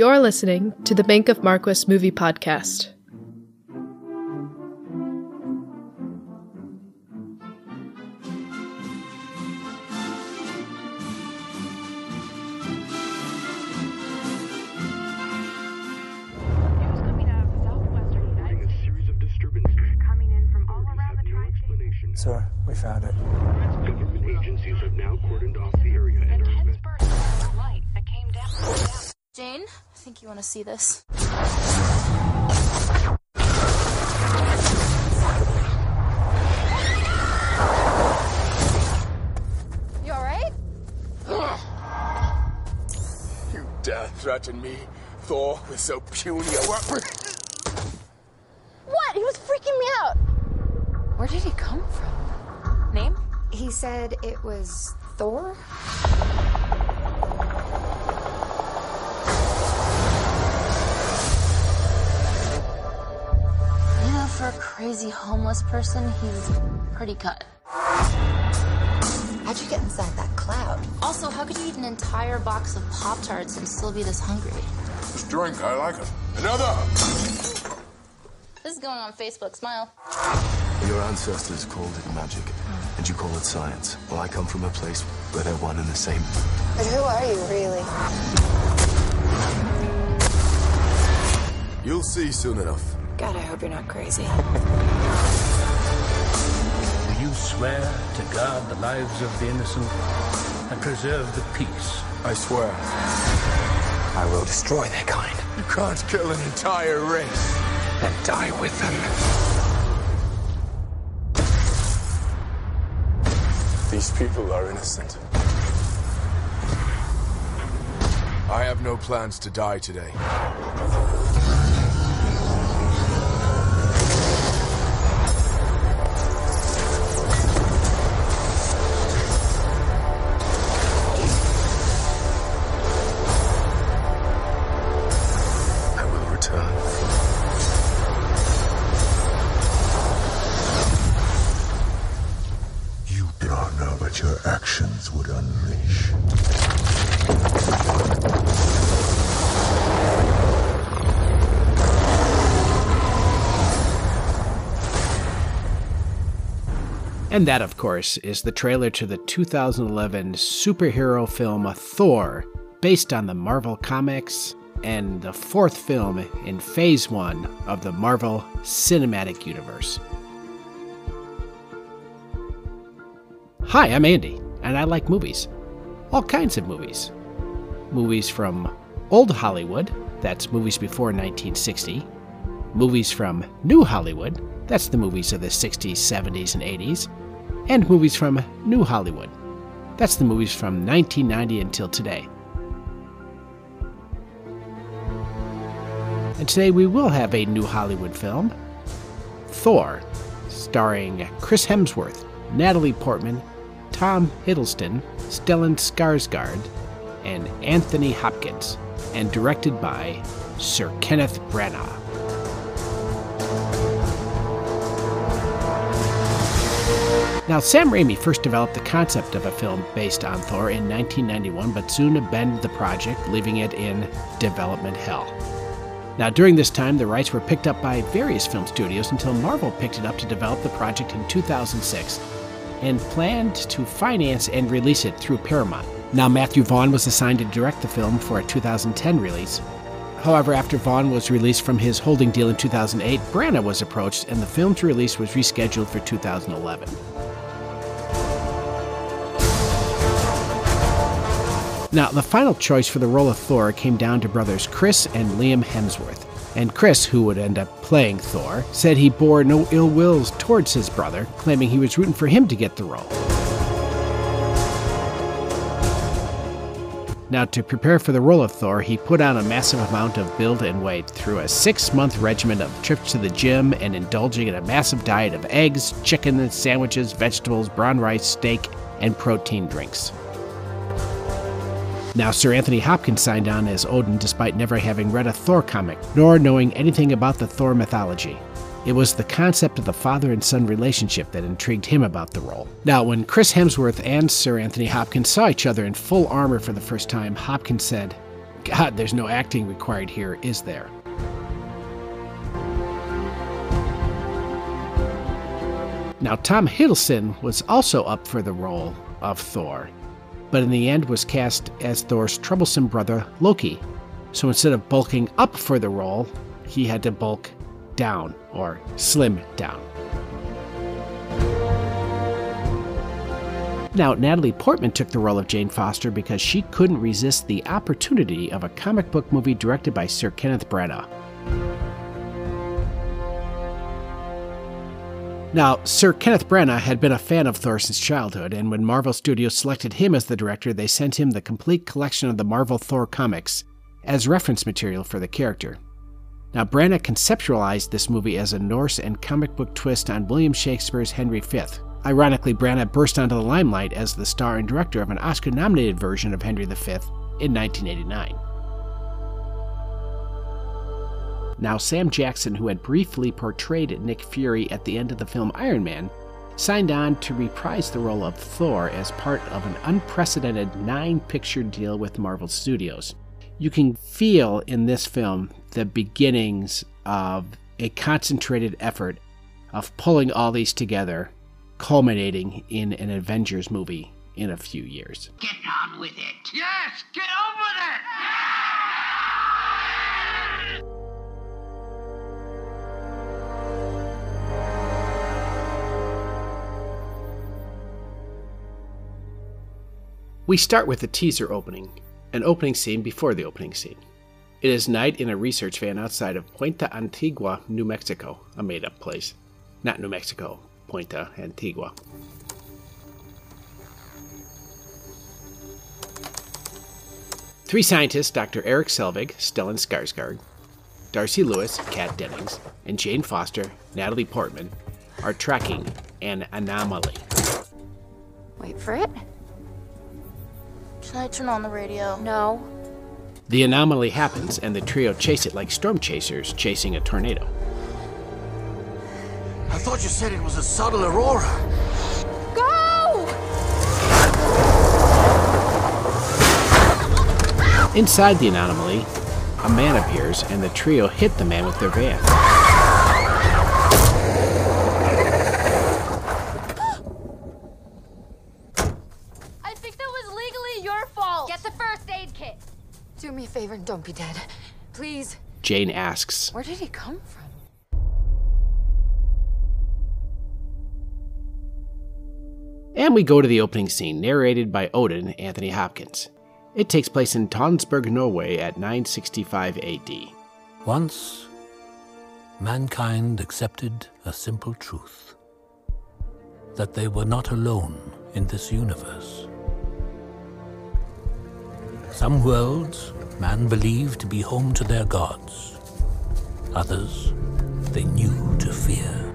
You're listening to the Bank of Marquis Movie Podcast. To see this. You alright? You dare threaten me, Thor, with so puny a weapon? What? He was freaking me out. Where did he come from? Name? He said it was Thor? Crazy homeless person, he's pretty cut. How'd you get inside that cloud? Also, how could you eat an entire box of Pop Tarts and still be this hungry? This drink, I like it. Another! This is going on Facebook. Smile. Your ancestors called it magic, and you call it science. Well, I come from a place where they're one and the same. But who are you, really? You'll see soon enough. God, I hope you're not crazy. Do you swear to guard the lives of the innocent and preserve the peace? I swear. I will destroy their kind. You can't kill an entire race. And die with them. These people are innocent. I have no plans to die today. And that, of course, is the trailer to the 2011 superhero film Thor, based on the Marvel Comics, and the fourth film in Phase 1 of the Marvel Cinematic Universe. Hi, I'm Andy, and I like movies. All kinds of movies. Movies from old Hollywood, that's movies before 1960. Movies from New Hollywood, that's the movies of the 60s, 70s, and 80s. And movies from New Hollywood, that's the movies from 1990 until today. And today we will have a New Hollywood film Thor, starring Chris Hemsworth, Natalie Portman, Tom Hiddleston, Stellan Skarsgård, and Anthony Hopkins, and directed by Sir Kenneth Branagh. Now, Sam Raimi first developed the concept of a film based on Thor in 1991, but soon abandoned the project, leaving it in development hell. Now, during this time, the rights were picked up by various film studios until Marvel picked it up to develop the project in 2006 and planned to finance and release it through Paramount. Now, Matthew Vaughn was assigned to direct the film for a 2010 release. However, after Vaughn was released from his holding deal in 2008, Branagh was approached and the film's release was rescheduled for 2011. Now, the final choice for the role of Thor came down to brothers Chris and Liam Hemsworth. And Chris, who would end up playing Thor, said he bore no ill wills towards his brother, claiming he was rooting for him to get the role. Now, to prepare for the role of Thor, he put on a massive amount of build and weight through a six month regimen of trips to the gym and indulging in a massive diet of eggs, chicken, sandwiches, vegetables, brown rice, steak, and protein drinks. Now, Sir Anthony Hopkins signed on as Odin despite never having read a Thor comic, nor knowing anything about the Thor mythology. It was the concept of the father and son relationship that intrigued him about the role. Now, when Chris Hemsworth and Sir Anthony Hopkins saw each other in full armor for the first time, Hopkins said, God, there's no acting required here, is there? Now, Tom Hiddleston was also up for the role of Thor, but in the end was cast as Thor's troublesome brother Loki. So instead of bulking up for the role, he had to bulk down or slim down. Now, Natalie Portman took the role of Jane Foster because she couldn't resist the opportunity of a comic book movie directed by Sir Kenneth Branagh. Now, Sir Kenneth Branagh had been a fan of Thor since childhood, and when Marvel Studios selected him as the director, they sent him the complete collection of the Marvel Thor comics as reference material for the character. Now, Branagh conceptualized this movie as a Norse and comic book twist on William Shakespeare's Henry V. Ironically, Branagh burst onto the limelight as the star and director of an Oscar nominated version of Henry V in 1989. Now, Sam Jackson, who had briefly portrayed Nick Fury at the end of the film Iron Man, signed on to reprise the role of Thor as part of an unprecedented nine picture deal with Marvel Studios. You can feel in this film the beginnings of a concentrated effort of pulling all these together, culminating in an Avengers movie in a few years. Get on with it. Yes, get on with it. We start with the teaser opening, an opening scene before the opening scene. It is night in a research van outside of Puente Antigua, New Mexico, a made up place. Not New Mexico, Puente Antigua. Three scientists, Dr. Eric Selvig, Stellan Skarsgård, Darcy Lewis, Kat Dennings, and Jane Foster, Natalie Portman, are tracking an anomaly. Wait for it. Should I turn on the radio? No. The anomaly happens, and the trio chase it like storm chasers chasing a tornado. I thought you said it was a subtle aurora. Go! Inside the anomaly, a man appears, and the trio hit the man with their van. I think that was legally your fault. Get the first aid kit. Do me a favor and don't be dead. Please. Jane asks, Where did he come from? and we go to the opening scene, narrated by Odin Anthony Hopkins. It takes place in Tonsberg, Norway at 965 AD. Once, mankind accepted a simple truth that they were not alone in this universe. Some worlds man believed to be home to their gods, others they knew to fear.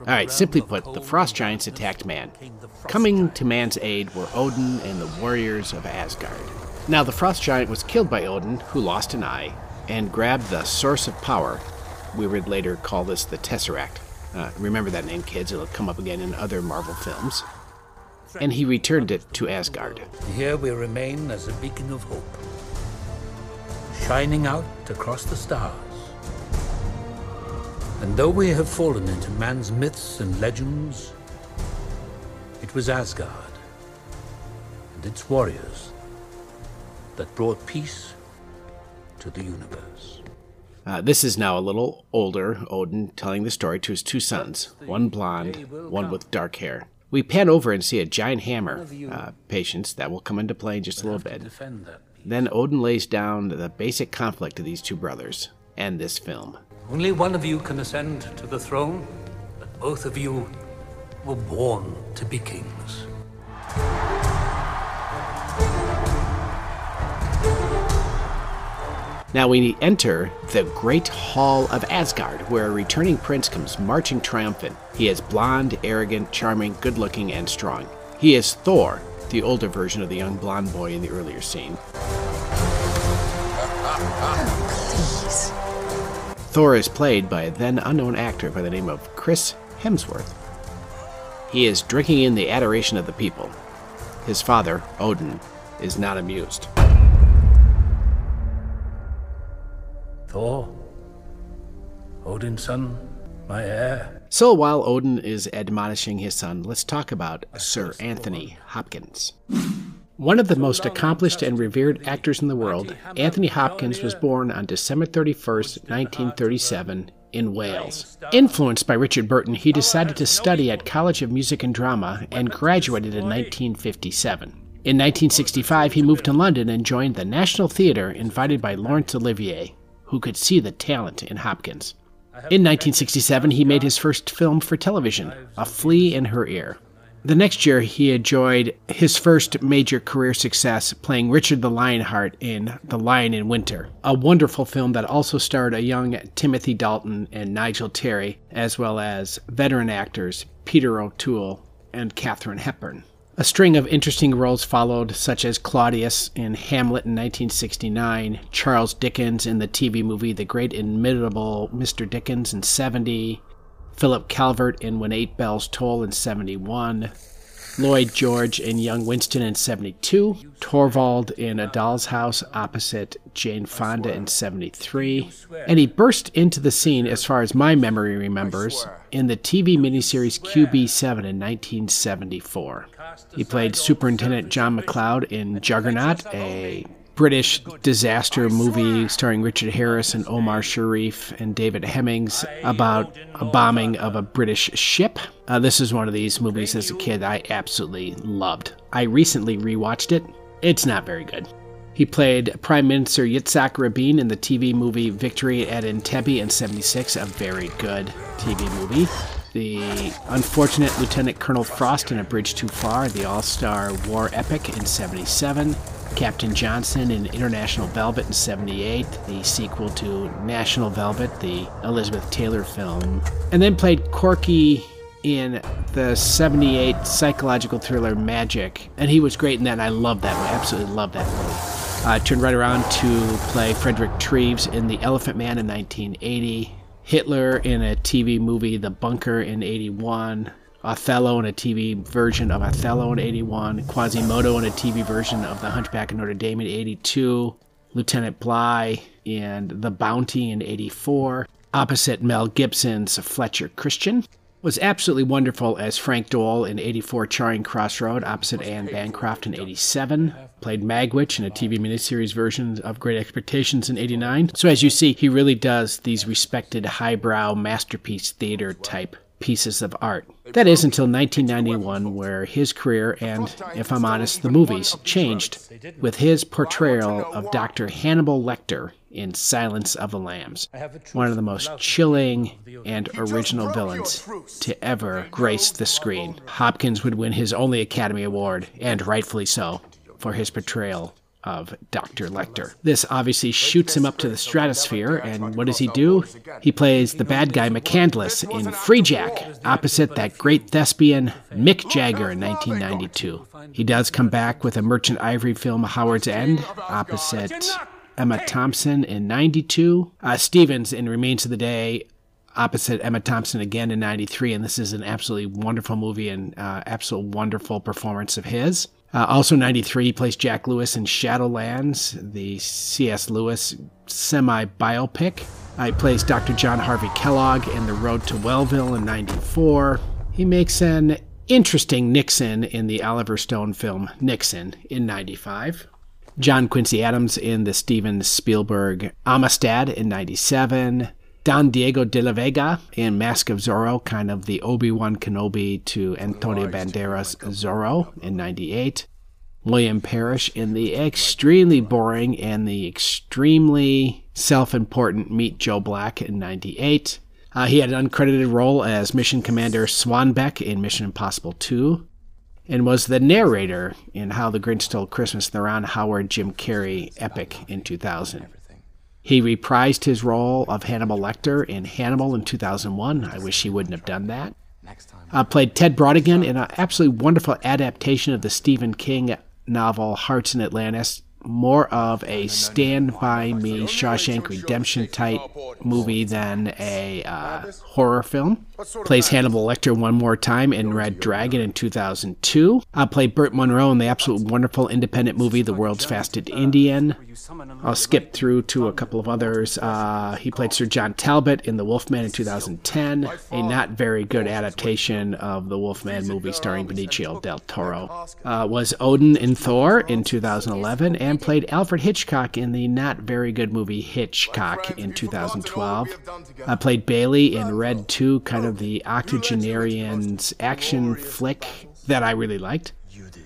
All right, simply put, the frost giants attacked man. Coming to man's aid were Odin and the warriors of Asgard. Now, the frost giant was killed by Odin, who lost an eye, and grabbed the source of power. We would later call this the Tesseract. Uh, remember that name, kids, it'll come up again in other Marvel films. And he returned it to Asgard. Here we remain as a beacon of hope, shining out across the stars. And though we have fallen into man's myths and legends, it was Asgard and its warriors that brought peace to the universe. Uh, this is now a little older Odin telling the story to his two sons, one blonde, one with dark hair. We pan over and see a giant hammer, uh, patience, that will come into play in just a little bit. Defend that peace. Then Odin lays down the basic conflict of these two brothers and this film. Only one of you can ascend to the throne, but both of you were born to be kings. Now we enter the Great Hall of Asgard, where a returning prince comes marching triumphant. He is blonde, arrogant, charming, good looking, and strong. He is Thor, the older version of the young blonde boy in the earlier scene. Please. Thor is played by a then unknown actor by the name of Chris Hemsworth. He is drinking in the adoration of the people. His father, Odin, is not amused. Thor? Odin's son? My heir? So while Odin is admonishing his son, let's talk about Sir Anthony Hopkins. One of the most accomplished and revered actors in the world, Anthony Hopkins was born on December 31st, 1937, in Wales. Influenced by Richard Burton, he decided to study at College of Music and Drama and graduated in 1957. In 1965, he moved to London and joined the National Theatre, invited by Laurence Olivier, who could see the talent in Hopkins. In 1967, he made his first film for television, A Flea in Her Ear. The next year, he enjoyed his first major career success playing Richard the Lionheart in The Lion in Winter, a wonderful film that also starred a young Timothy Dalton and Nigel Terry, as well as veteran actors Peter O'Toole and Katharine Hepburn. A string of interesting roles followed, such as Claudius in Hamlet in 1969, Charles Dickens in the TV movie The Great Inimitable Mr. Dickens in 70, Philip Calvert in When Eight Bells Toll in 71, Lloyd George in Young Winston in 72, Torvald in A Doll's House opposite Jane Fonda in 73, and he burst into the scene, as far as my memory remembers, in the TV miniseries QB7 in 1974. He played Superintendent John McCloud in Juggernaut, a British disaster movie starring Richard Harris and Omar Sharif and David Hemmings about a bombing of a British ship. Uh, this is one of these movies as a kid I absolutely loved. I recently rewatched it. It's not very good. He played Prime Minister Yitzhak Rabin in the TV movie Victory at Entebbe in 76, a very good TV movie. The unfortunate Lieutenant Colonel Frost in A Bridge Too Far, the all star war epic in 77. Captain Johnson in International Velvet in 78, the sequel to National Velvet, the Elizabeth Taylor film. And then played Corky in the 78 psychological thriller Magic. And he was great in that, and I love that movie. Absolutely love that movie. Uh, turned right around to play Frederick Treves in The Elephant Man in 1980. Hitler in a TV movie, The Bunker in 81. Othello in a TV version of Othello in 81, Quasimodo in a TV version of The Hunchback of Notre Dame in 82, Lieutenant Bligh in The Bounty in 84, opposite Mel Gibson's Fletcher Christian. Was absolutely wonderful as Frank Doel in 84 Charing Cross Road, opposite Anne Bancroft in 87. Played Magwitch in a TV miniseries version of Great Expectations in 89. So, as you see, he really does these respected highbrow masterpiece theater type pieces of art. That is until 1991, where his career and, if I'm honest, the movies changed with his portrayal of Dr. Hannibal Lecter in Silence of the Lambs, one of the most chilling and original villains to ever grace the screen. Hopkins would win his only Academy Award, and rightfully so, for his portrayal of Dr. Lecter. This obviously shoots him up to the stratosphere, and what does he do? He plays the bad guy McCandless in Freejack, opposite that great thespian Mick Jagger in 1992. He does come back with a Merchant Ivory film, Howard's End, opposite Emma Thompson in 92. Uh, Stevens in Remains of the Day, opposite Emma Thompson again in 93, and this is an absolutely wonderful movie and uh, absolute wonderful performance of his. Uh, also, 93, he plays Jack Lewis in Shadowlands, the C.S. Lewis semi biopic. Uh, he plays Dr. John Harvey Kellogg in The Road to Wellville in 94. He makes an interesting Nixon in the Oliver Stone film Nixon in 95. John Quincy Adams in the Steven Spielberg Amistad in 97. Don Diego de la Vega in Mask of Zorro, kind of the Obi Wan Kenobi to Antonio Banderas Zorro in 98. William Parrish in the extremely boring and the extremely self important Meet Joe Black in 98. Uh, he had an uncredited role as Mission Commander Swanbeck in Mission Impossible 2 and was the narrator in How the Grinch Stole Christmas, the Ron Howard Jim Carrey epic in 2000. He reprised his role of Hannibal Lecter in Hannibal in 2001. I wish he wouldn't have done that. Uh, played Ted Brautigan in an absolutely wonderful adaptation of the Stephen King novel Hearts in Atlantis. More of a Stand By Me Shawshank Redemption type movie than a uh, horror film. Plays Hannibal Lecter one more time in Red Dragon in 2002. Uh, played Burt Munro in the absolute wonderful independent movie The World's Fastest Indian. I'll skip through to a couple of others. Uh, he played Sir John Talbot in The Wolfman in 2010, a not very good adaptation of the Wolfman movie starring Benicio del Toro. Uh, was Odin in Thor in 2011 and played Alfred Hitchcock in the not very good movie Hitchcock in 2012. I played Bailey in Red 2, kind of the octogenarian's action flick that I really liked.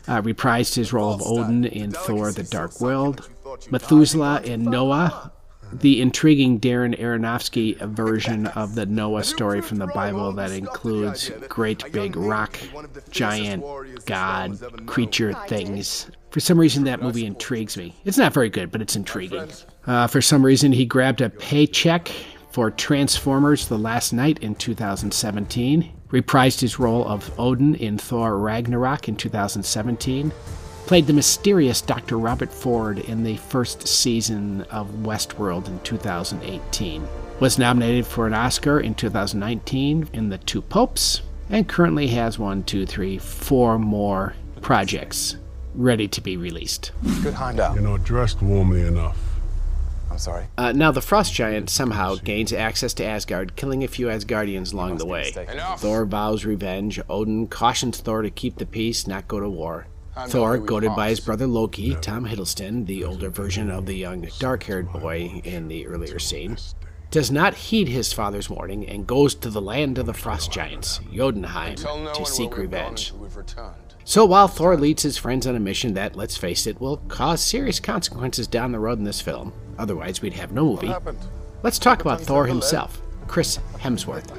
Uh, reprised his role of Odin in Thor The Dark World. Methuselah in Noah, the intriguing Darren Aronofsky version of the Noah story from the Bible that includes great big rock, giant, god, creature things. For some reason, that movie intrigues me. It's not very good, but it's intriguing. Uh, for some reason, he grabbed a paycheck for Transformers The Last Knight in 2017, reprised his role of Odin in Thor Ragnarok in 2017, played the mysterious Dr. Robert Ford in the first season of Westworld in 2018, was nominated for an Oscar in 2019 in The Two Popes, and currently has one, two, three, four more projects ready to be released. Good handout. You're not dressed warmly enough. I'm sorry. Uh, now, the Frost Giant somehow gains access to Asgard, killing a few Asgardians along the way. Thor vows revenge. Odin cautions Thor to keep the peace, not go to war. Thor, goaded by his brother Loki, Tom Hiddleston, the older version of the young dark haired boy in the earlier scene, does not heed his father's warning and goes to the land of the Frost Giants, Jotunheim, to seek revenge. So while Thor leads his friends on a mission that, let's face it, will cause serious consequences down the road in this film, otherwise we'd have no movie, let's talk about Thor himself, Chris Hemsworth.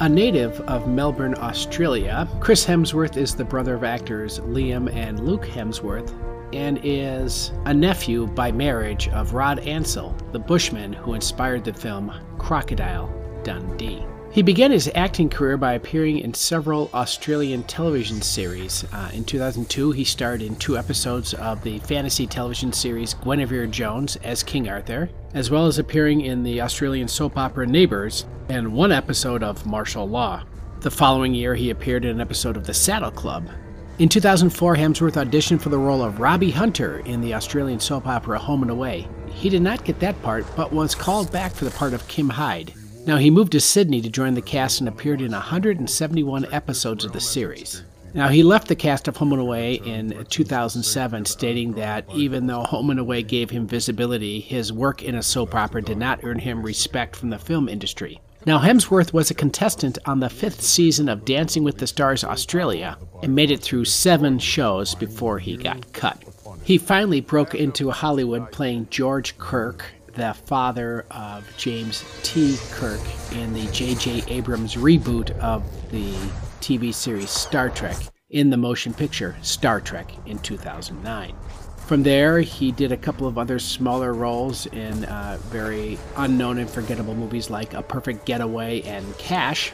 A native of Melbourne, Australia, Chris Hemsworth is the brother of actors Liam and Luke Hemsworth and is a nephew by marriage of Rod Ansell, the bushman who inspired the film Crocodile Dundee. He began his acting career by appearing in several Australian television series. Uh, in 2002, he starred in two episodes of the fantasy television series Guinevere Jones as King Arthur, as well as appearing in the Australian soap opera Neighbours and one episode of Martial Law. The following year, he appeared in an episode of The Saddle Club. In 2004, Hemsworth auditioned for the role of Robbie Hunter in the Australian soap opera Home and Away. He did not get that part, but was called back for the part of Kim Hyde. Now, he moved to Sydney to join the cast and appeared in 171 episodes of the series. Now, he left the cast of Home and Away in 2007, stating that even though Home and Away gave him visibility, his work in a soap opera did not earn him respect from the film industry. Now, Hemsworth was a contestant on the fifth season of Dancing with the Stars Australia and made it through seven shows before he got cut. He finally broke into Hollywood playing George Kirk the father of James T. Kirk in the J.J. Abrams reboot of the TV series Star Trek in the motion picture Star Trek in 2009. From there, he did a couple of other smaller roles in uh, very unknown and forgettable movies like A Perfect Getaway and Cash,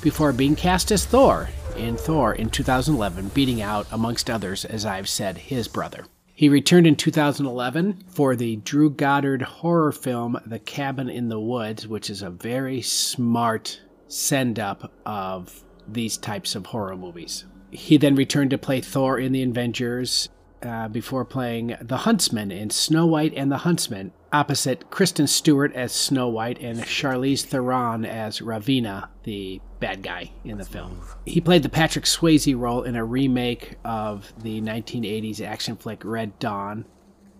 before being cast as Thor in Thor in 2011, beating out, amongst others, as I've said, his brother. He returned in 2011 for the Drew Goddard horror film The Cabin in the Woods, which is a very smart send up of these types of horror movies. He then returned to play Thor in The Avengers uh, before playing the Huntsman in Snow White and the Huntsman, opposite Kristen Stewart as Snow White and Charlize Theron as Ravenna, the bad guy in the film. He played the Patrick Swayze role in a remake of the 1980s action flick Red Dawn.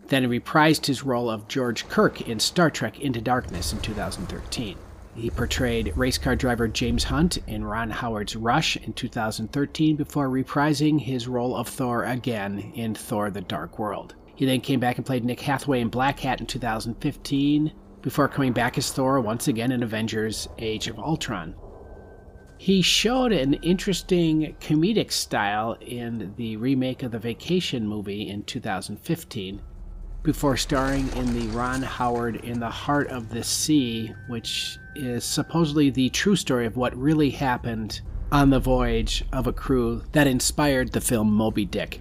Then he reprised his role of George Kirk in Star Trek Into Darkness in 2013. He portrayed race car driver James Hunt in Ron Howard's Rush in 2013 before reprising his role of Thor again in Thor the Dark World. He then came back and played Nick Hathaway in Black Hat in 2015 before coming back as Thor once again in Avengers Age of Ultron. He showed an interesting comedic style in the remake of the Vacation movie in 2015 before starring in the Ron Howard In the Heart of the Sea, which is supposedly the true story of what really happened on the voyage of a crew that inspired the film Moby Dick.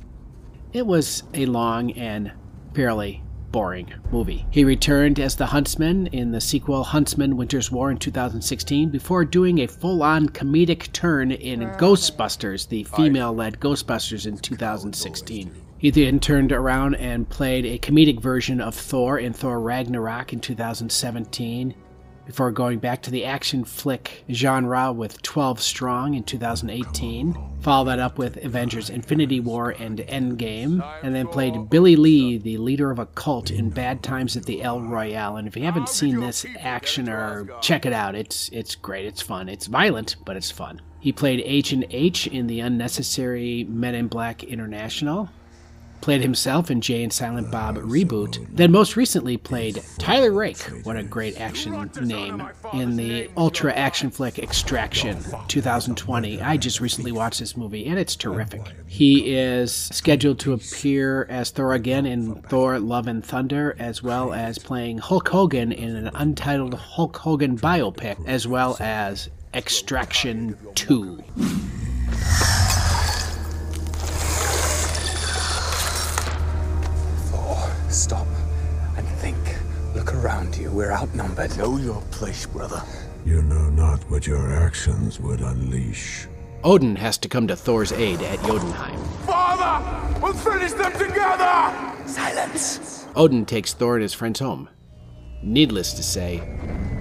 It was a long and fairly boring movie. He returned as the Huntsman in the sequel Huntsman Winter's War in 2016 before doing a full on comedic turn in Ghostbusters, the female led Ghostbusters in 2016. He then turned around and played a comedic version of Thor in Thor Ragnarok in 2017 before going back to the action flick genre with 12 Strong in 2018. Follow that up with Avengers Infinity War and Endgame, and then played Billy Lee, the leader of a cult in Bad Times at the El Royale. And if you haven't seen this actioner, check it out. It's it's great. It's fun. It's violent, but it's fun. He played H and H in the unnecessary Men in Black International played himself in Jay and Silent Bob reboot, then most recently played Tyler Rake, what a great action name, in the ultra action flick Extraction 2020. I just recently watched this movie and it's terrific. He is scheduled to appear as Thor again in Thor Love and Thunder, as well as playing Hulk Hogan in an untitled Hulk Hogan biopic, as well as Extraction 2. Stop and think. Look around you. We're outnumbered. Know your place, brother. You know not what your actions would unleash. Odin has to come to Thor's aid at Jotunheim. Father! We'll finish them together! Silence! Odin takes Thor and his friends home. Needless to say,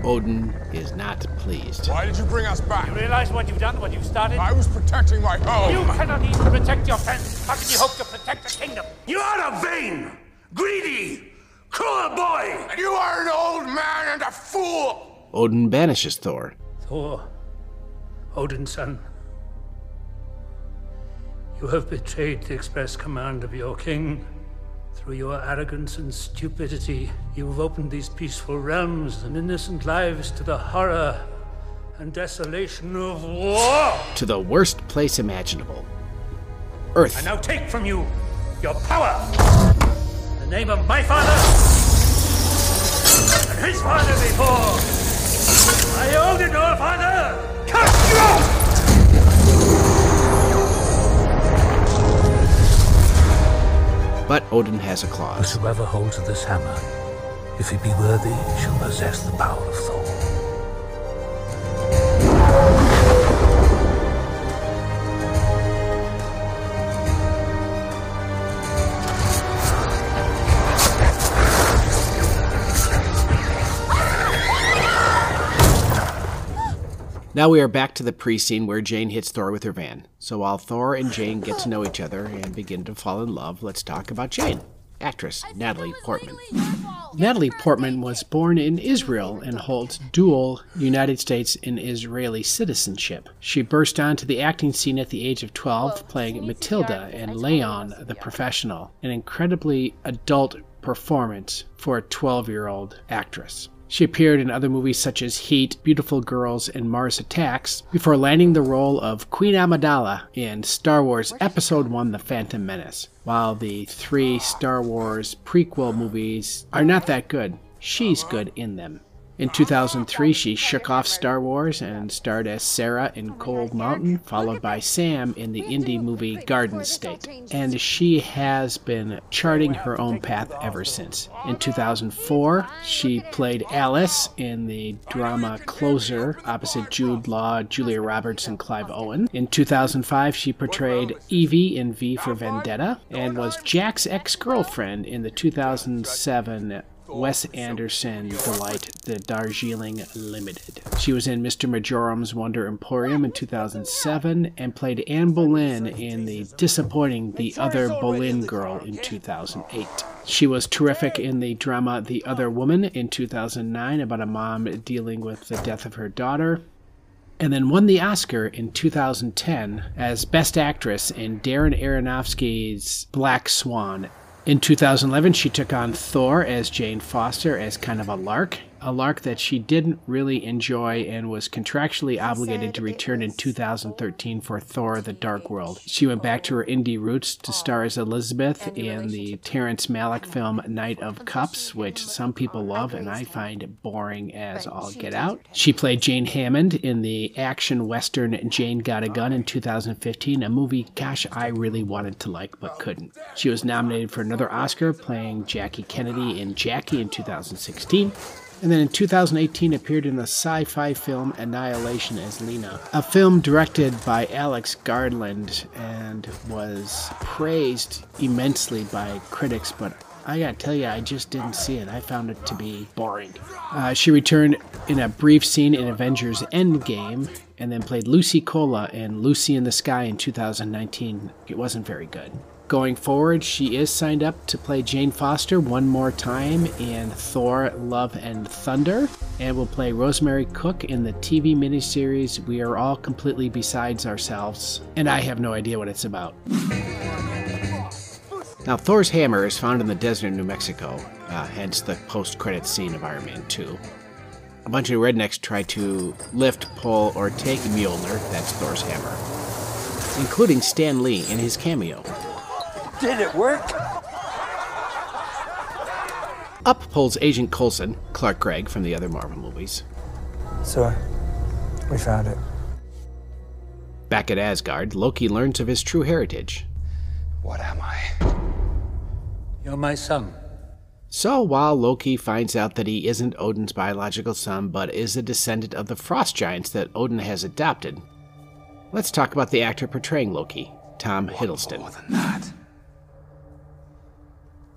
Odin is not pleased. Why did you bring us back? You realize what you've done, what you've started? I was protecting my home. You cannot even protect your friends. How can you hope to protect the kingdom? You are a vain, greedy, cruel boy! And you are an old man and a fool! Odin banishes Thor. Thor, Odin's son, you have betrayed the express command of your king. Through your arrogance and stupidity, you have opened these peaceful realms and innocent lives to the horror and desolation of war. To the worst place imaginable Earth. I now take from you your power. In the name of my father and his father before. I own it, all father. Cut you out! But Odin has a clause. Whosoever holds this hammer, if he be worthy, shall possess the power of Thor. Now we are back to the pre scene where Jane hits Thor with her van. So while Thor and Jane get to know each other and begin to fall in love, let's talk about Jane. Actress Natalie Portman. Natalie Portman was born in Israel and holds dual United States and Israeli citizenship. She burst onto the acting scene at the age of 12, playing Matilda in Leon the Professional, an incredibly adult performance for a 12 year old actress. She appeared in other movies such as Heat, Beautiful Girls, and Mars Attacks before landing the role of Queen Amidala in Star Wars Episode 1 The Phantom Menace. While the three Star Wars prequel movies are not that good, she's good in them. In 2003, she shook off Star Wars and starred as Sarah in Cold Mountain, followed by Sam in the indie movie Garden State. And she has been charting her own path ever since. In 2004, she played Alice in the drama Closer opposite Jude Law, Julia Roberts, and Clive Owen. In 2005, she portrayed Evie in V for Vendetta and was Jack's ex girlfriend in the 2007 Wes Anderson delight, The Darjeeling Limited. She was in Mr. Magorium's Wonder Emporium in 2007 and played Anne Boleyn in the disappointing The Other Boleyn Girl in 2008. She was terrific in the drama The Other Woman in 2009 about a mom dealing with the death of her daughter and then won the Oscar in 2010 as Best Actress in Darren Aronofsky's Black Swan. In 2011, she took on Thor as Jane Foster as kind of a lark. A lark that she didn't really enjoy and was contractually obligated to return in 2013 for Thor the Dark World. She went back to her indie roots to star as Elizabeth in the Terrence Malick film Knight of Cups, which some people love and I find boring as all get out. She played Jane Hammond in the action western Jane Got a Gun in 2015, a movie, gosh, I really wanted to like but couldn't. She was nominated for another Oscar playing Jackie Kennedy in Jackie in 2016 and then in 2018 appeared in the sci-fi film Annihilation as Lena, a film directed by Alex Garland and was praised immensely by critics, but I gotta tell you, I just didn't see it. I found it to be boring. Uh, she returned in a brief scene in Avengers Endgame and then played Lucy Cola in Lucy in the Sky in 2019. It wasn't very good. Going forward, she is signed up to play Jane Foster one more time in Thor Love and Thunder, and will play Rosemary Cook in the TV miniseries We Are All Completely Besides Ourselves, and I have no idea what it's about. Now, Thor's hammer is found in the desert in New Mexico, uh, hence the post credit scene of Iron Man 2. A bunch of rednecks try to lift, pull, or take Mjolnir, that's Thor's hammer, including Stan Lee in his cameo. Did it work? Up pulls Agent Coulson, Clark Gregg from the other Marvel movies. So, we found it. Back at Asgard, Loki learns of his true heritage. What am I? You're my son. So, while Loki finds out that he isn't Odin's biological son, but is a descendant of the frost giants that Odin has adopted, let's talk about the actor portraying Loki, Tom Hiddleston. More than that.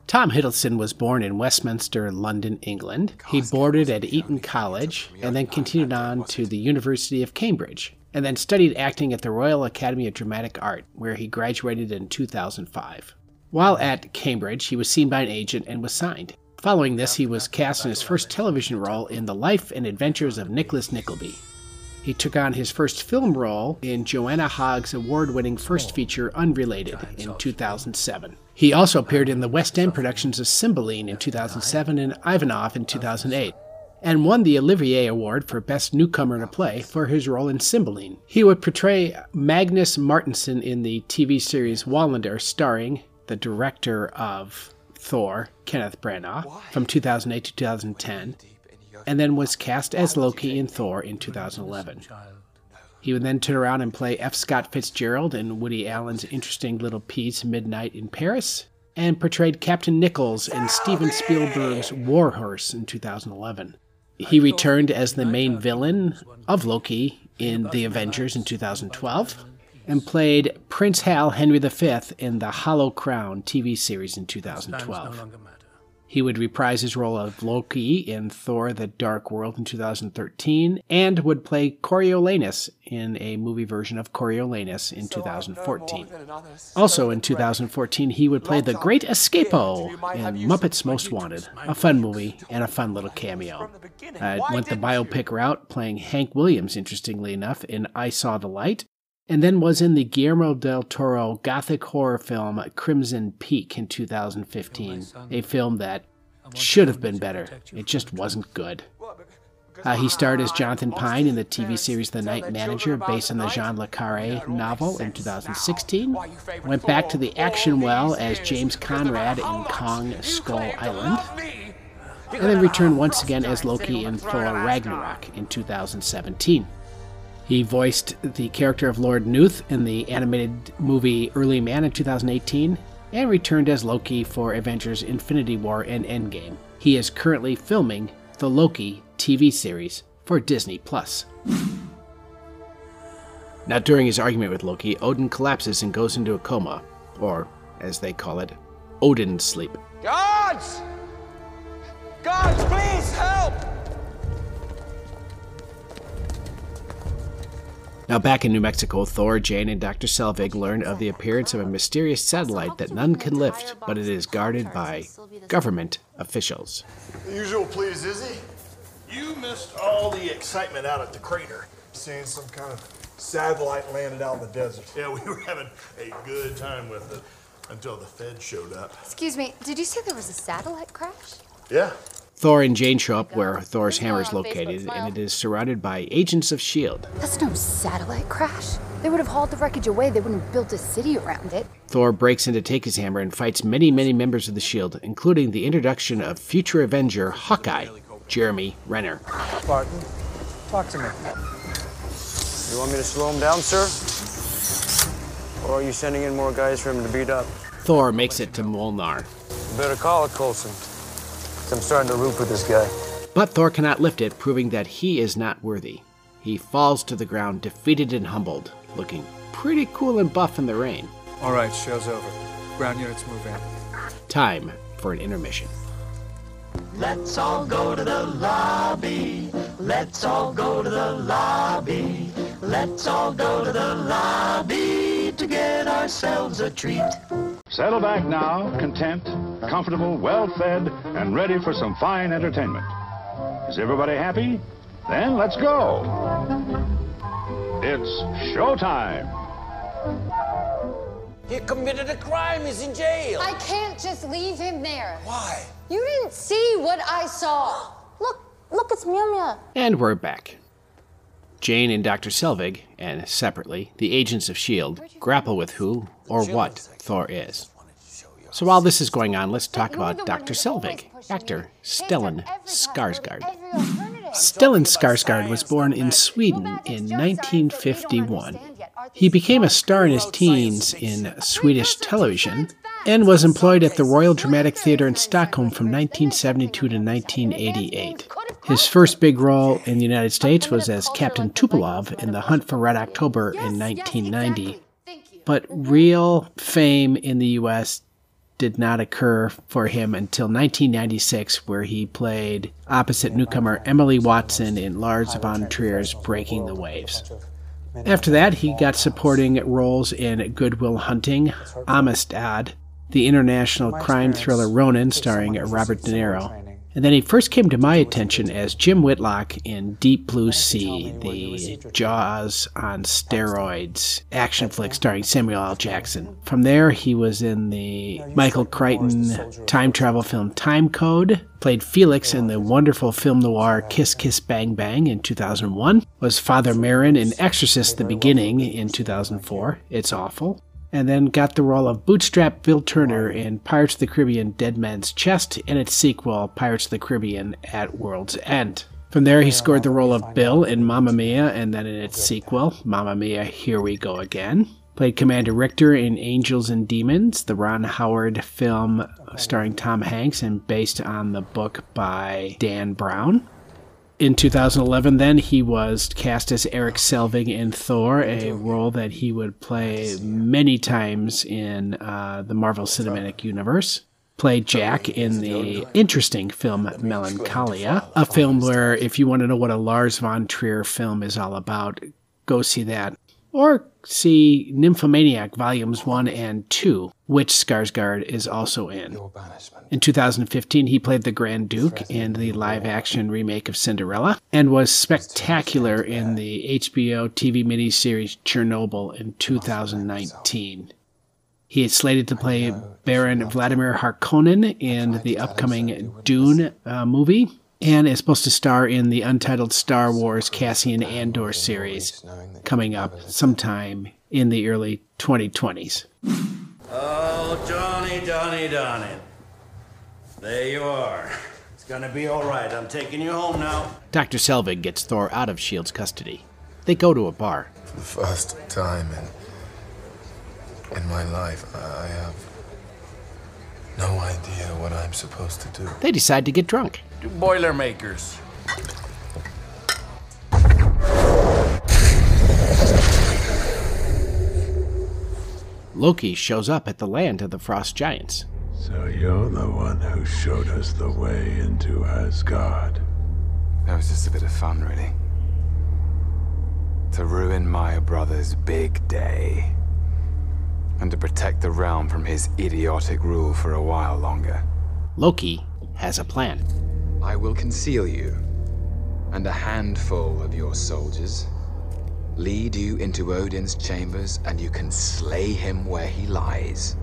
Tom Hiddleston was born in Westminster, London, England. He boarded at Eton College and then continued on to the University of Cambridge, and then studied acting at the Royal Academy of Dramatic Art, where he graduated in 2005. While at Cambridge, he was seen by an agent and was signed. Following this, he was cast in his first television role in The Life and Adventures of Nicholas Nickleby. He took on his first film role in Joanna Hogg's award winning first feature Unrelated in 2007. He also appeared in the West End productions of Cymbeline in 2007 and Ivanov in 2008, and won the Olivier Award for Best Newcomer in a Play for his role in Cymbeline. He would portray Magnus Martinson in the TV series Wallander, starring the director of Thor, Kenneth Branagh, from 2008 to 2010 and then was cast as Loki in Thor in 2011. He would then turn around and play F. Scott Fitzgerald in Woody Allen's interesting little piece Midnight in Paris, and portrayed Captain Nichols in Steven Spielberg's War Horse in 2011. He returned as the main villain of Loki in The Avengers in 2012, and played Prince Hal Henry V in the Hollow Crown TV series in 2012. He would reprise his role of Loki in Thor the Dark World in 2013 and would play Coriolanus in a movie version of Coriolanus in 2014. Also in 2014, he would play the Great Escapo in Muppets Most Wanted, a fun movie and a fun little cameo. Uh, went the biopic route, playing Hank Williams, interestingly enough, in I Saw the Light, and then was in the Guillermo del Toro gothic horror film Crimson Peak in 2015, a film that should have been better. It just wasn't good. Uh, he starred as Jonathan Pine in the TV series The Night Manager, based on the Jean Le Carre novel in 2016. Went back to the action well as James Conrad in Kong Skull Island. And then returned once again as Loki in Thor Ragnarok in 2017. He voiced the character of Lord Nooth in the animated movie Early Man in 2018 and returned as Loki for Avengers Infinity War and Endgame. He is currently filming the Loki TV series for Disney Plus. Now, during his argument with Loki, Odin collapses and goes into a coma, or as they call it, Odin sleep. Gods! Gods, please help! Now, back in New Mexico, Thor, Jane, and Dr. Selvig learn of the appearance of a mysterious satellite that none can lift, but it is guarded by government officials. The usual please, Izzy. You missed all the excitement out at the crater. Seeing some kind of satellite landed out in the desert. Yeah, we were having a good time with it until the Fed showed up. Excuse me, did you say there was a satellite crash? Yeah. Thor and Jane show up where Thor's hammer is located, and it is surrounded by agents of S.H.I.E.L.D. That's no satellite crash. They would have hauled the wreckage away. They wouldn't have built a city around it. Thor breaks in to take his hammer and fights many, many members of the S.H.I.E.L.D., including the introduction of future Avenger Hawkeye, Jeremy Renner. Barton, talk to me. You want me to slow him down, sir? Or are you sending in more guys for him to beat up? Thor makes it to Mjolnir. You better call it, Coulson. 'Cause I'm starting to root for this guy. But Thor cannot lift it, proving that he is not worthy. He falls to the ground, defeated and humbled, looking pretty cool and buff in the rain. All right, show's over. Ground units move in. Time for an intermission. Let's all go to the lobby. Let's all go to the lobby. Let's all go to the lobby to get ourselves a treat. Settle back now, content, comfortable, well fed, and ready for some fine entertainment. Is everybody happy? Then let's go. It's showtime. He committed a crime. He's in jail. I can't just leave him there. Why? You didn't see what I saw. Look, look, it's Mew Mew. And we're back. Jane and Dr. Selvig, and separately, the agents of S.H.I.E.L.D., grapple with who or what Thor is. So while this is going on, let's talk about Dr. Selvig, actor Stellan Skarsgård. Stellan Skarsgård was born in Sweden in 1951. He became a star in his teens in Swedish television and was employed at the Royal Dramatic Theatre in Stockholm from 1972 to 1988. His first big role in the United States was as Captain Tupolov in The Hunt for Red October in 1990. But real fame in the U.S. did not occur for him until 1996, where he played opposite newcomer Emily Watson in Lars von Trier's Breaking the Waves. After that, he got supporting roles in Good Will Hunting, Amistad, the international crime thriller Ronin, starring Robert De Niro. And then he first came to my attention as Jim Whitlock in Deep Blue Sea, the Jaws on steroids action flick starring Samuel L. Jackson. From there, he was in the Michael Crichton time travel film Time Code, played Felix in the wonderful film noir Kiss Kiss Bang Bang in 2001, was Father Merrin in Exorcist The Beginning in 2004. It's awful and then got the role of Bootstrap Bill Turner in Pirates of the Caribbean Dead Man's Chest and its sequel, Pirates of the Caribbean at World's End. From there, he scored the role of Bill in Mamma Mia and then in its sequel, Mamma Mia Here We Go Again. Played Commander Richter in Angels and Demons, the Ron Howard film starring Tom Hanks and based on the book by Dan Brown. In 2011, then, he was cast as Eric Selvig in Thor, a role that he would play many times in uh, the Marvel Cinematic Universe. Played Jack in the interesting film Melancholia, a film where, if you want to know what a Lars von Trier film is all about, go see that. Or see Nymphomaniac Volumes 1 and 2, which Skarsgård is also in. In 2015, he played the Grand Duke in the live action remake of Cinderella and was spectacular in the HBO TV miniseries Chernobyl in 2019. He is slated to play Baron Vladimir Harkonnen in the upcoming Dune uh, movie and is supposed to star in the untitled Star Wars Cassian Andor series coming up sometime in the early 2020s. Oh, Johnny, Johnny, Johnny. There you are. It's gonna be all right. I'm taking you home now. Dr. Selvig gets Thor out of S.H.I.E.L.D.'s custody. They go to a bar. For the first time in, in my life, I have no idea what I'm supposed to do. They decide to get drunk. Two Boilermakers. Loki shows up at the land of the Frost Giants. So you're the one who showed us the way into Asgard. That was just a bit of fun, really. To ruin my brother's big day. And to protect the realm from his idiotic rule for a while longer. Loki has a plan. I will conceal you and a handful of your soldiers. Lead you into Odin's chambers, and you can slay him where he lies.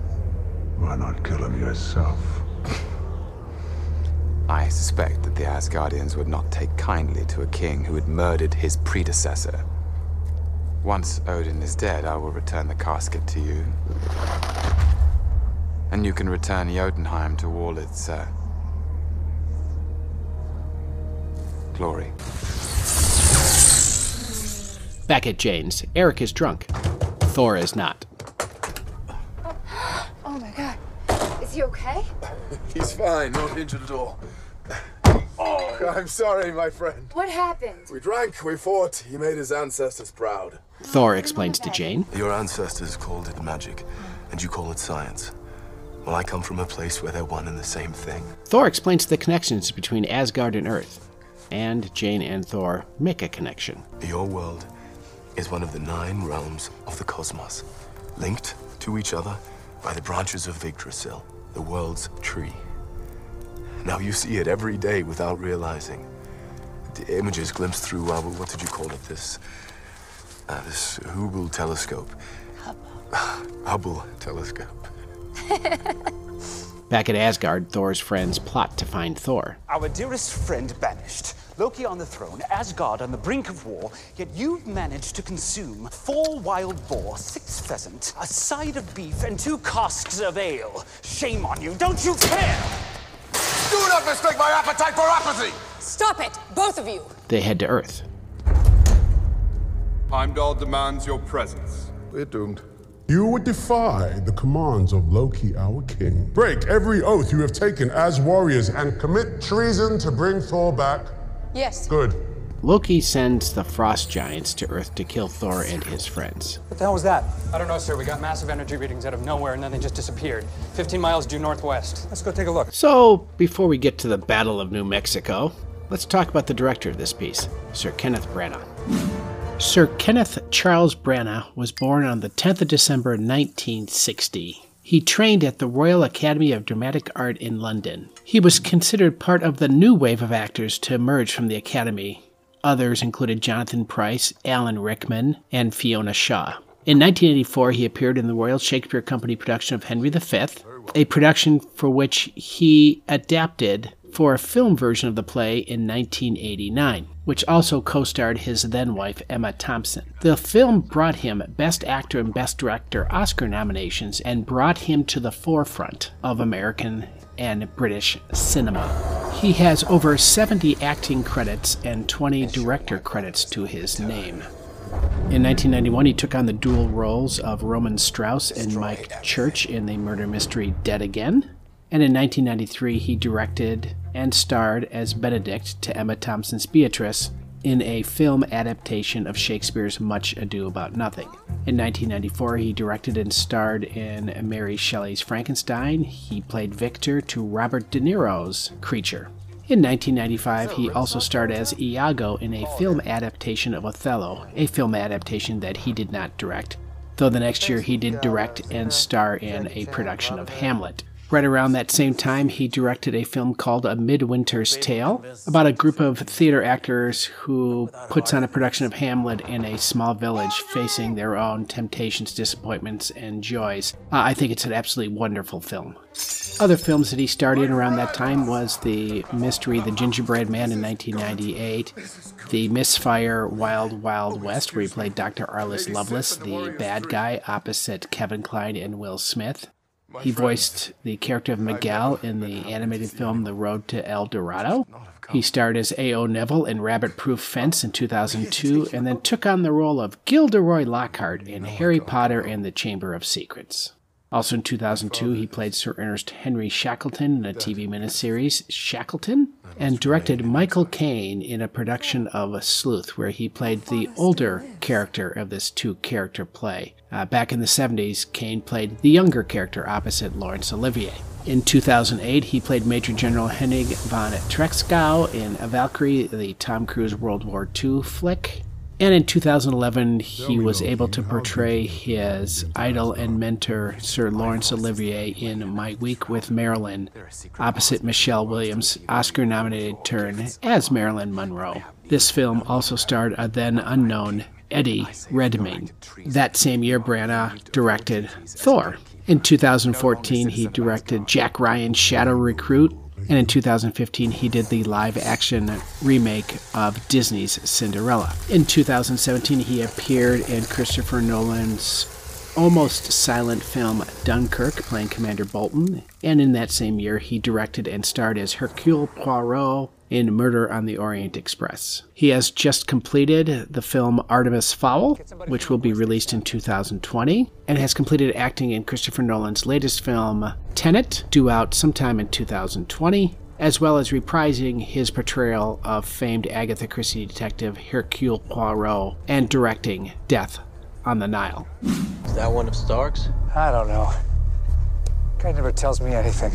Why not kill him yourself? I suspect that the Asgardians would not take kindly to a king who had murdered his predecessor. Once Odin is dead, I will return the casket to you. And you can return Jotunheim to all its, uh, glory. Back at Jane's, Eric is drunk. Thor is not. Oh my god. Is he okay? He's fine, not injured at all. Oh, I'm sorry, my friend. What happened? We drank, we fought. He made his ancestors proud. Thor explains to Jane. Your ancestors called it magic, and you call it science. Well, I come from a place where they're one and the same thing. Thor explains the connections between Asgard and Earth. And Jane and Thor make a connection. Your world is one of the nine realms of the cosmos, linked to each other by the branches of Yggdrasil, the world's tree. Now you see it every day without realizing. The images glimpsed through, uh, what did you call it? This, uh, this Hubble telescope. Hubble. Hubble telescope. Back at Asgard, Thor's friends plot to find Thor. Our dearest friend banished, Loki on the throne, Asgard on the brink of war, yet you've managed to consume four wild boar, six pheasant, a side of beef, and two casks of ale. Shame on you, don't you care? Do not mistake my appetite for apathy! Stop it, both of you. They head to Earth. Heimdall demands your presence. We're doomed. You would defy the commands of Loki, our king. Break every oath you have taken as warriors and commit treason to bring Thor back. Yes. Good. Loki sends the frost giants to Earth to kill Thor and his friends. What the hell was that? I don't know, sir. We got massive energy readings out of nowhere and then they just disappeared. 15 miles due northwest. Let's go take a look. So, before we get to the Battle of New Mexico, let's talk about the director of this piece, Sir Kenneth Branagh. Sir Kenneth Charles Branagh was born on the 10th of December 1960. He trained at the Royal Academy of Dramatic Art in London. He was considered part of the new wave of actors to emerge from the Academy. Others included Jonathan Pryce, Alan Rickman, and Fiona Shaw. In 1984, he appeared in the Royal Shakespeare Company production of Henry V, a production for which he adapted for a film version of the play in 1989, which also co starred his then wife Emma Thompson. The film brought him Best Actor and Best Director Oscar nominations and brought him to the forefront of American and British cinema. He has over 70 acting credits and 20 director credits to his name. In 1991, he took on the dual roles of Roman Strauss and Mike Church in the murder mystery Dead Again. And in 1993, he directed and starred as Benedict to Emma Thompson's Beatrice in a film adaptation of Shakespeare's Much Ado About Nothing. In 1994, he directed and starred in Mary Shelley's Frankenstein. He played Victor to Robert De Niro's Creature. In 1995, he also starred as Iago in a film adaptation of Othello, a film adaptation that he did not direct, though the next year he did direct and star in a production of Hamlet. Right around that same time, he directed a film called A Midwinter's Tale about a group of theater actors who puts on a production of Hamlet in a small village facing their own temptations, disappointments, and joys. Uh, I think it's an absolutely wonderful film. Other films that he starred in around that time was the mystery The Gingerbread Man in 1998, the Misfire Wild Wild West, where he played Dr. Arliss Loveless, the bad guy opposite Kevin Kline and Will Smith. He voiced the character of Miguel in the animated film The Road to El Dorado. He starred as A.O. Neville in Rabbit Proof Fence in 2002 and then took on the role of Gilderoy Lockhart in Harry Potter and the Chamber of Secrets. Also in 2002, he played Sir Ernest Henry Shackleton in a TV miniseries, Shackleton, and directed Michael Caine in a production of Sleuth, where he played the older character of this two character play. Uh, back in the 70s, Caine played the younger character opposite Laurence Olivier. In 2008, he played Major General Henning von Tresckow in Valkyrie, the Tom Cruise World War II flick. And in 2011, he was able to portray his idol and mentor, Sir Laurence Olivier, in My Week with Marilyn, opposite Michelle Williams' Oscar nominated turn as Marilyn Monroe. This film also starred a then unknown Eddie Redmayne. That same year, Branagh directed Thor. In 2014, he directed Jack Ryan's Shadow Recruit And in 2015, he did the live action remake of Disney's Cinderella. In 2017, he appeared in Christopher Nolan's almost silent film Dunkirk, playing Commander Bolton. And in that same year, he directed and starred as Hercule Poirot in Murder on the Orient Express. He has just completed the film Artemis Fowl, which will be released in 2020, and has completed acting in Christopher Nolan's latest film Tenet, due out sometime in 2020, as well as reprising his portrayal of famed Agatha Christie detective Hercule Poirot and directing Death on the Nile. Is that one of Stark's? I don't know. Guy never tells me anything.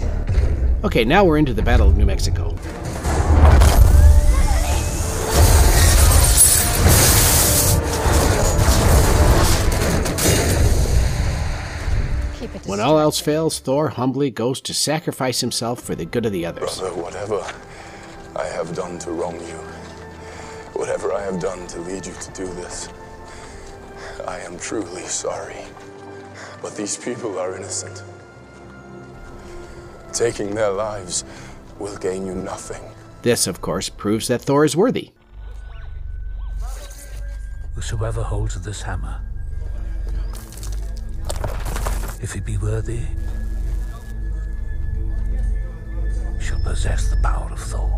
Okay, now we're into the Battle of New Mexico. When all else fails, Thor humbly goes to sacrifice himself for the good of the others. Brother, whatever I have done to wrong you, whatever I have done to lead you to do this, I am truly sorry. But these people are innocent. Taking their lives will gain you nothing. This, of course, proves that Thor is worthy. Whosoever holds this hammer, if he be worthy, shall possess the power of Thor.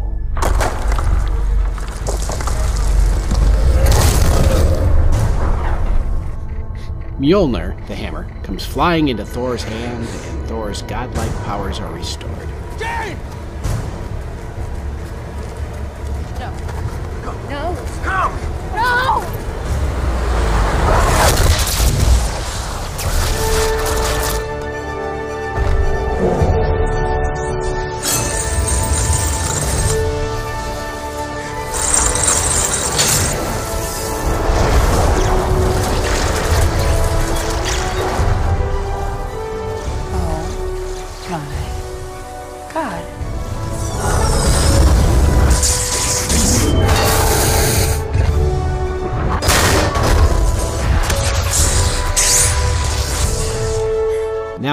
Mjolnir, the hammer, comes flying into Thor's hand, and Thor's godlike powers are restored.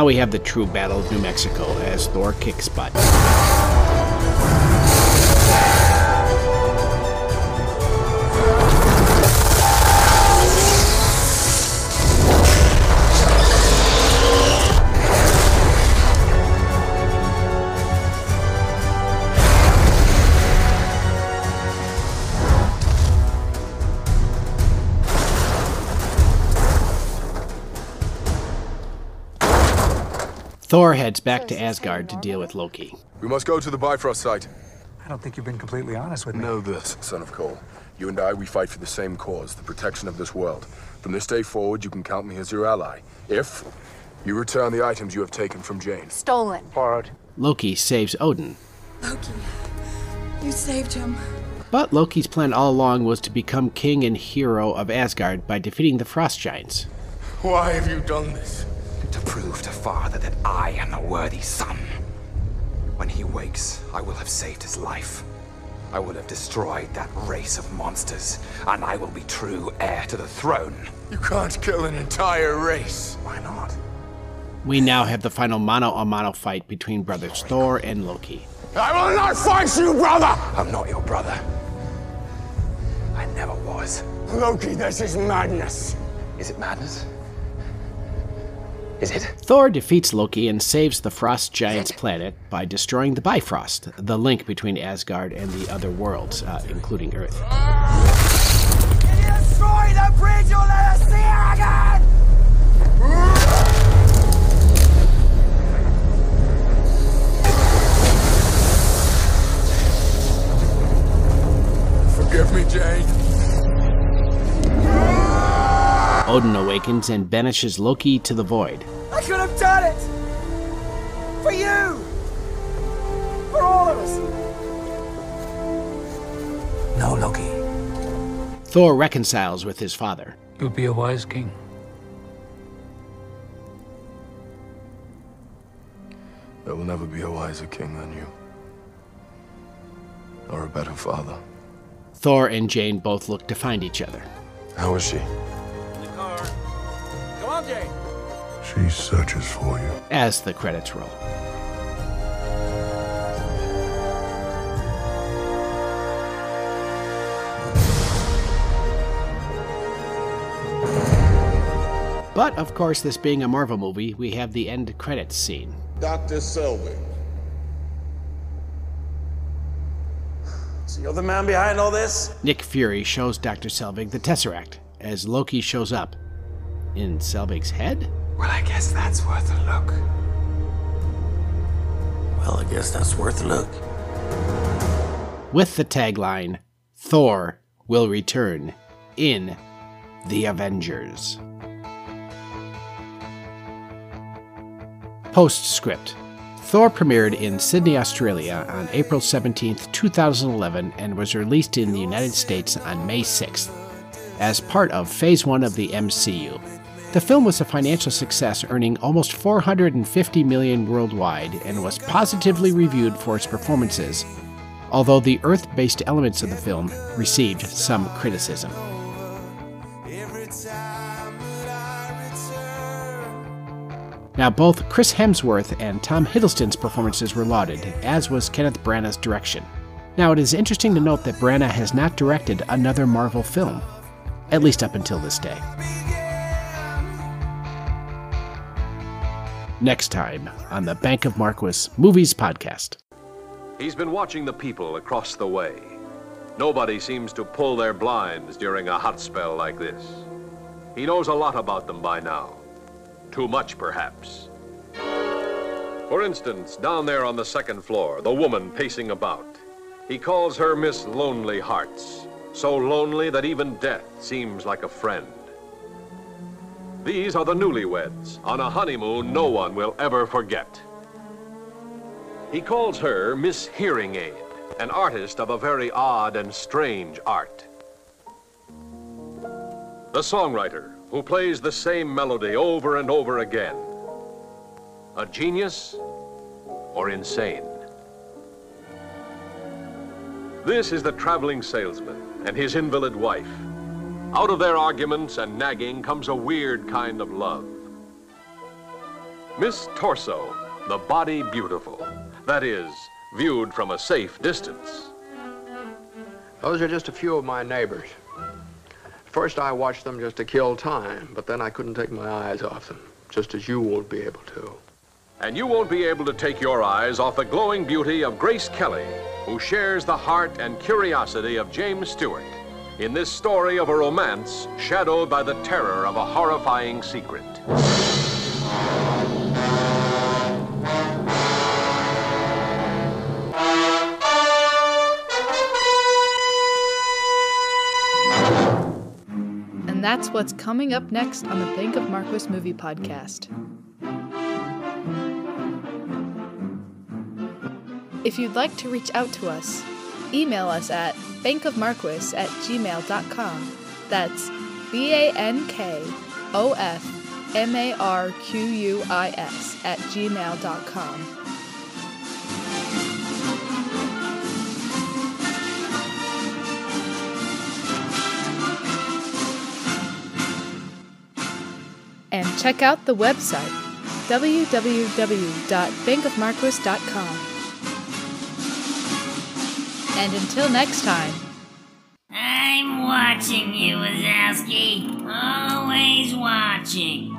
Now we have the true Battle of New Mexico as Thor kicks butt. Thor heads back to Asgard to deal with Loki. We must go to the Bifrost site. I don't think you've been completely honest with me. Know this, son of Coul. You and I, we fight for the same cause, the protection of this world. From this day forward, you can count me as your ally. If you return the items you have taken from Jane. Stolen. Borrowed. Loki saves Odin. Loki, you saved him. But Loki's plan all along was to become king and hero of Asgard by defeating the Frost Giants. Why have you done this? To prove to father that I am the worthy son. When he wakes, I will have saved his life. I will have destroyed that race of monsters, and I will be true heir to the throne. You can't kill an entire race. Why not? We now have the final mano a mano fight between brothers Thor and Loki. I will not fight you, brother! I'm not your brother. I never was. Loki, this is madness. Is it madness? Is it? Thor defeats Loki and saves the Frost Giants' planet by destroying the Bifrost, the link between Asgard and the other worlds, uh, including Earth. Destroy the bridge, you'll let us see her again! Forgive me, Jane. Odin awakens and banishes Loki to the void. I could have done it! For you! For all of us! No, Loki. Thor reconciles with his father. You'll be a wise king. There will never be a wiser king than you. Or a better father. Thor and Jane both look to find each other. How is she? She searches for you. As the credits roll. But of course, this being a Marvel movie, we have the end credits scene. Dr. Selvig. So you're the man behind all this? Nick Fury shows Dr. Selvig the Tesseract as Loki shows up in Selvig's head? Well, I guess that's worth a look. Well, I guess that's worth a look. With the tagline, Thor will return in The Avengers. Postscript Thor premiered in Sydney, Australia on April 17, 2011, and was released in the United States on May 6th as part of Phase 1 of the MCU. The film was a financial success, earning almost 450 million worldwide and was positively reviewed for its performances, although the Earth-based elements of the film received some criticism. Now, both Chris Hemsworth and Tom Hiddleston's performances were lauded, as was Kenneth Branagh's direction. Now, it is interesting to note that Branagh has not directed another Marvel film, at least up until this day. Next time on the Bank of Marquis Movies Podcast. He's been watching the people across the way. Nobody seems to pull their blinds during a hot spell like this. He knows a lot about them by now. Too much, perhaps. For instance, down there on the second floor, the woman pacing about. He calls her Miss Lonely Hearts, so lonely that even death seems like a friend. These are the newlyweds on a honeymoon no one will ever forget. He calls her Miss Hearing Aid, an artist of a very odd and strange art. The songwriter who plays the same melody over and over again. A genius or insane? This is the traveling salesman and his invalid wife. Out of their arguments and nagging comes a weird kind of love. Miss Torso, the body beautiful. That is, viewed from a safe distance. Those are just a few of my neighbors. First, I watched them just to kill time, but then I couldn't take my eyes off them, just as you won't be able to. And you won't be able to take your eyes off the glowing beauty of Grace Kelly, who shares the heart and curiosity of James Stewart in this story of a romance shadowed by the terror of a horrifying secret. And that's what's coming up next on the Bank of Marquis Movie Podcast. If you'd like to reach out to us, email us at bankofmarquis at gmail.com. That's B A N K O F M A R Q U I S at gmail.com. And check out the website www.bankofmarquis.com. And until next time, I'm watching you, Wazowski. Always watching.